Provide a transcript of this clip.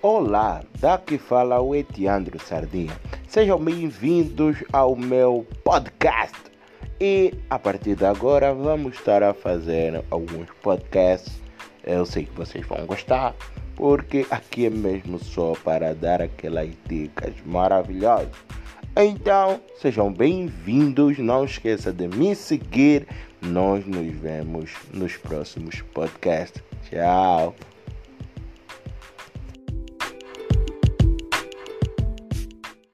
Olá, daqui fala o Etiandro Sardinha. Sejam bem-vindos ao meu podcast. E a partir de agora vamos estar a fazer alguns podcasts. Eu sei que vocês vão gostar, porque aqui é mesmo só para dar aquelas dicas maravilhosas. Então, sejam bem-vindos. Não esqueça de me seguir. Nós nos vemos nos próximos podcasts. Tchau.